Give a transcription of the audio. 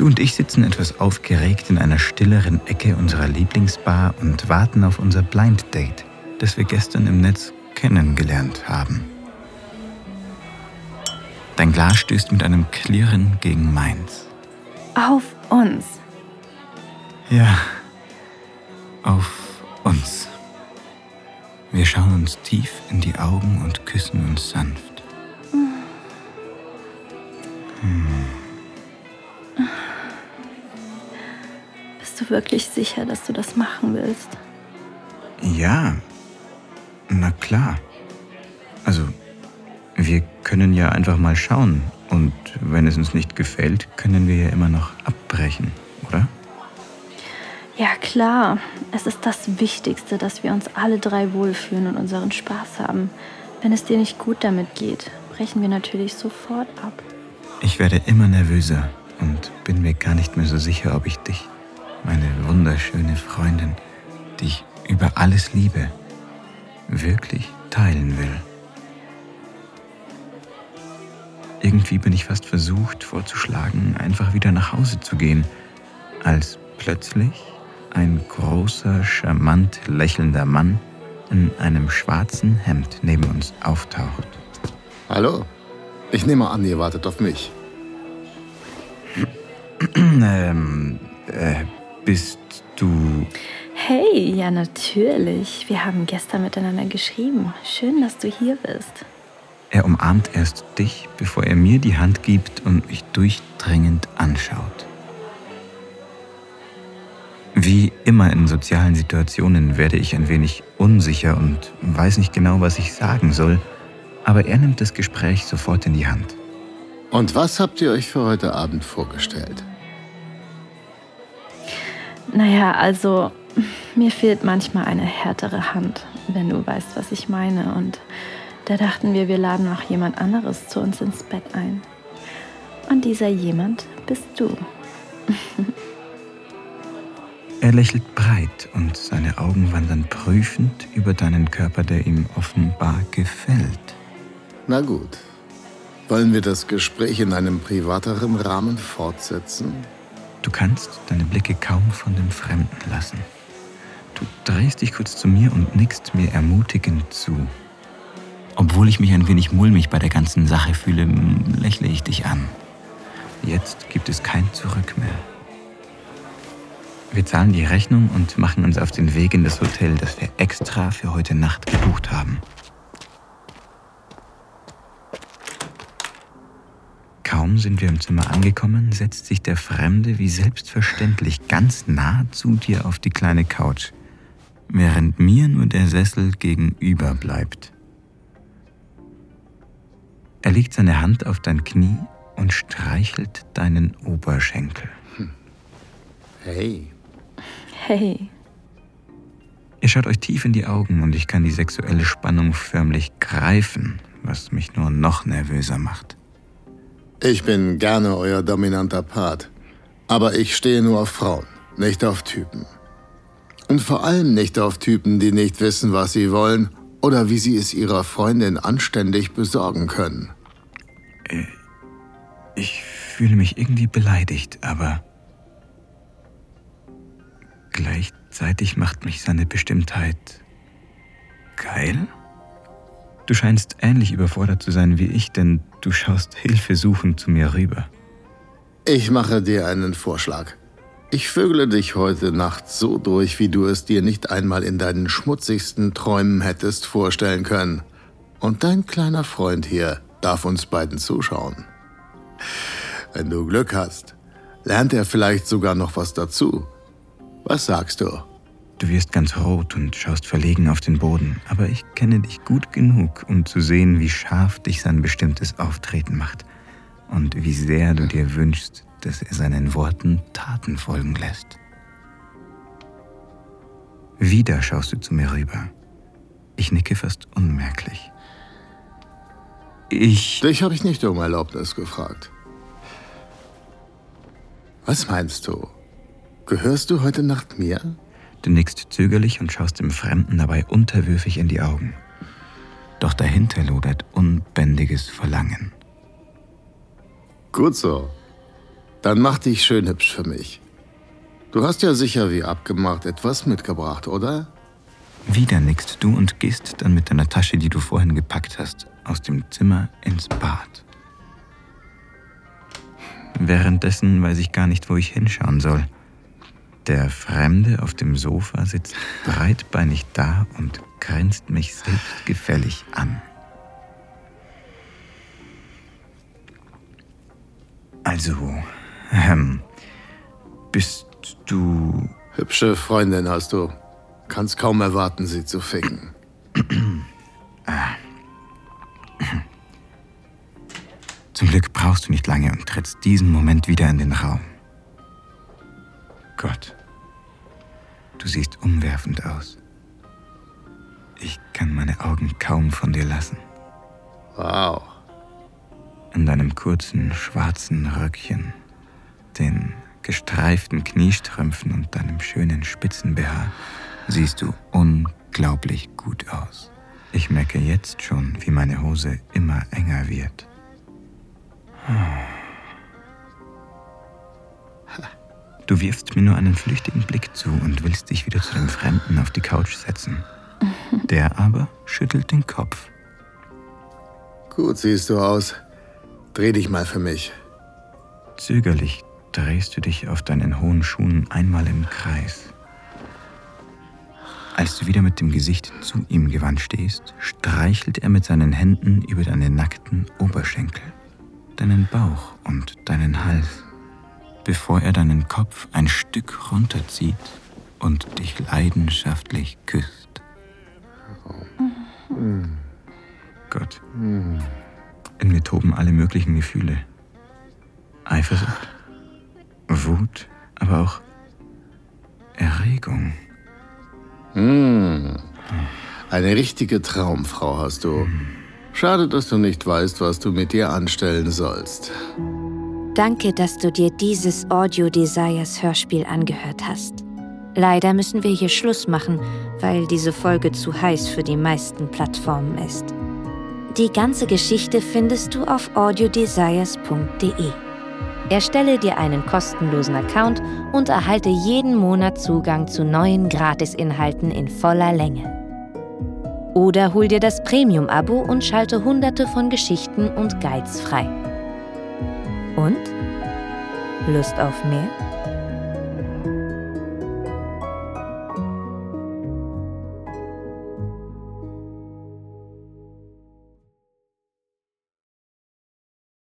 Du und ich sitzen etwas aufgeregt in einer stilleren Ecke unserer Lieblingsbar und warten auf unser Blind Date, das wir gestern im Netz kennengelernt haben. Dein Glas stößt mit einem Klirren gegen meins. Auf uns. Ja, auf uns. Wir schauen uns tief in die Augen und küssen uns sanft. Wirklich sicher, dass du das machen willst? Ja, na klar. Also, wir können ja einfach mal schauen. Und wenn es uns nicht gefällt, können wir ja immer noch abbrechen, oder? Ja, klar. Es ist das Wichtigste, dass wir uns alle drei wohlfühlen und unseren Spaß haben. Wenn es dir nicht gut damit geht, brechen wir natürlich sofort ab. Ich werde immer nervöser und bin mir gar nicht mehr so sicher, ob ich dich meine wunderschöne Freundin, die ich über alles liebe, wirklich teilen will. Irgendwie bin ich fast versucht vorzuschlagen, einfach wieder nach Hause zu gehen, als plötzlich ein großer, charmant lächelnder Mann in einem schwarzen Hemd neben uns auftaucht. Hallo, ich nehme an, ihr wartet auf mich. ähm, äh, bist du. Hey, ja natürlich. Wir haben gestern miteinander geschrieben. Schön, dass du hier bist. Er umarmt erst dich, bevor er mir die Hand gibt und mich durchdringend anschaut. Wie immer in sozialen Situationen werde ich ein wenig unsicher und weiß nicht genau, was ich sagen soll, aber er nimmt das Gespräch sofort in die Hand. Und was habt ihr euch für heute Abend vorgestellt? Naja, also mir fehlt manchmal eine härtere Hand, wenn du weißt, was ich meine. Und da dachten wir, wir laden noch jemand anderes zu uns ins Bett ein. Und dieser jemand bist du. er lächelt breit und seine Augen wandern prüfend über deinen Körper, der ihm offenbar gefällt. Na gut. Wollen wir das Gespräch in einem privateren Rahmen fortsetzen? Du kannst deine Blicke kaum von dem Fremden lassen. Du drehst dich kurz zu mir und nickst mir ermutigend zu. Obwohl ich mich ein wenig mulmig bei der ganzen Sache fühle, lächle ich dich an. Jetzt gibt es kein Zurück mehr. Wir zahlen die Rechnung und machen uns auf den Weg in das Hotel, das wir extra für heute Nacht gebucht haben. Kaum sind wir im Zimmer angekommen, setzt sich der Fremde wie selbstverständlich ganz nah zu dir auf die kleine Couch, während mir nur der Sessel gegenüber bleibt. Er legt seine Hand auf dein Knie und streichelt deinen Oberschenkel. Hm. Hey. Hey. Ihr schaut euch tief in die Augen und ich kann die sexuelle Spannung förmlich greifen, was mich nur noch nervöser macht. Ich bin gerne euer dominanter Part, aber ich stehe nur auf Frauen, nicht auf Typen. Und vor allem nicht auf Typen, die nicht wissen, was sie wollen oder wie sie es ihrer Freundin anständig besorgen können. Äh, ich fühle mich irgendwie beleidigt, aber gleichzeitig macht mich seine Bestimmtheit geil. Du scheinst ähnlich überfordert zu sein wie ich, denn du schaust hilfesuchend zu mir rüber. Ich mache dir einen Vorschlag. Ich vögle dich heute Nacht so durch, wie du es dir nicht einmal in deinen schmutzigsten Träumen hättest vorstellen können. Und dein kleiner Freund hier darf uns beiden zuschauen. Wenn du Glück hast, lernt er vielleicht sogar noch was dazu. Was sagst du? Du wirst ganz rot und schaust verlegen auf den Boden, aber ich kenne dich gut genug, um zu sehen, wie scharf dich sein bestimmtes Auftreten macht und wie sehr du dir wünschst, dass er seinen Worten Taten folgen lässt. Wieder schaust du zu mir rüber. Ich nicke fast unmerklich. Ich. Dich habe ich nicht um Erlaubnis gefragt. Was meinst du? Gehörst du heute Nacht mir? Du nickst zögerlich und schaust dem Fremden dabei unterwürfig in die Augen. Doch dahinter lodert unbändiges Verlangen. Gut so. Dann mach dich schön hübsch für mich. Du hast ja sicher wie abgemacht etwas mitgebracht, oder? Wieder nickst du und gehst dann mit deiner Tasche, die du vorhin gepackt hast, aus dem Zimmer ins Bad. Währenddessen weiß ich gar nicht, wo ich hinschauen soll. Der Fremde auf dem Sofa sitzt breitbeinig da und grinst mich selbstgefällig an. Also, ähm, bist du. Hübsche Freundin hast du. Kannst kaum erwarten, sie zu ficken. Zum Glück brauchst du nicht lange und trittst diesen Moment wieder in den Raum. Gott, du siehst umwerfend aus. Ich kann meine Augen kaum von dir lassen. Wow. In deinem kurzen schwarzen Röckchen, den gestreiften Kniestrümpfen und deinem schönen Spitzenbehaar siehst du unglaublich gut aus. Ich merke jetzt schon, wie meine Hose immer enger wird. Du wirfst mir nur einen flüchtigen Blick zu und willst dich wieder zu dem Fremden auf die Couch setzen. Der aber schüttelt den Kopf. Gut siehst du aus. Dreh dich mal für mich. Zögerlich drehst du dich auf deinen hohen Schuhen einmal im Kreis. Als du wieder mit dem Gesicht zu ihm gewandt stehst, streichelt er mit seinen Händen über deine nackten Oberschenkel, deinen Bauch und deinen Hals, bevor er deinen Kopf ein Stück runterzieht und dich leidenschaftlich küsst. Gott. In mir toben alle möglichen Gefühle. Eifersucht, Wut, aber auch Erregung. Hm. Eine richtige Traumfrau hast du. Schade, dass du nicht weißt, was du mit ihr anstellen sollst. Danke, dass du dir dieses Audio Desires Hörspiel angehört hast. Leider müssen wir hier Schluss machen, weil diese Folge zu heiß für die meisten Plattformen ist. Die ganze Geschichte findest du auf audiodesires.de. Erstelle dir einen kostenlosen Account und erhalte jeden Monat Zugang zu neuen Gratisinhalten in voller Länge. Oder hol dir das Premium-Abo und schalte hunderte von Geschichten und Guides frei. Und? Lust auf mehr?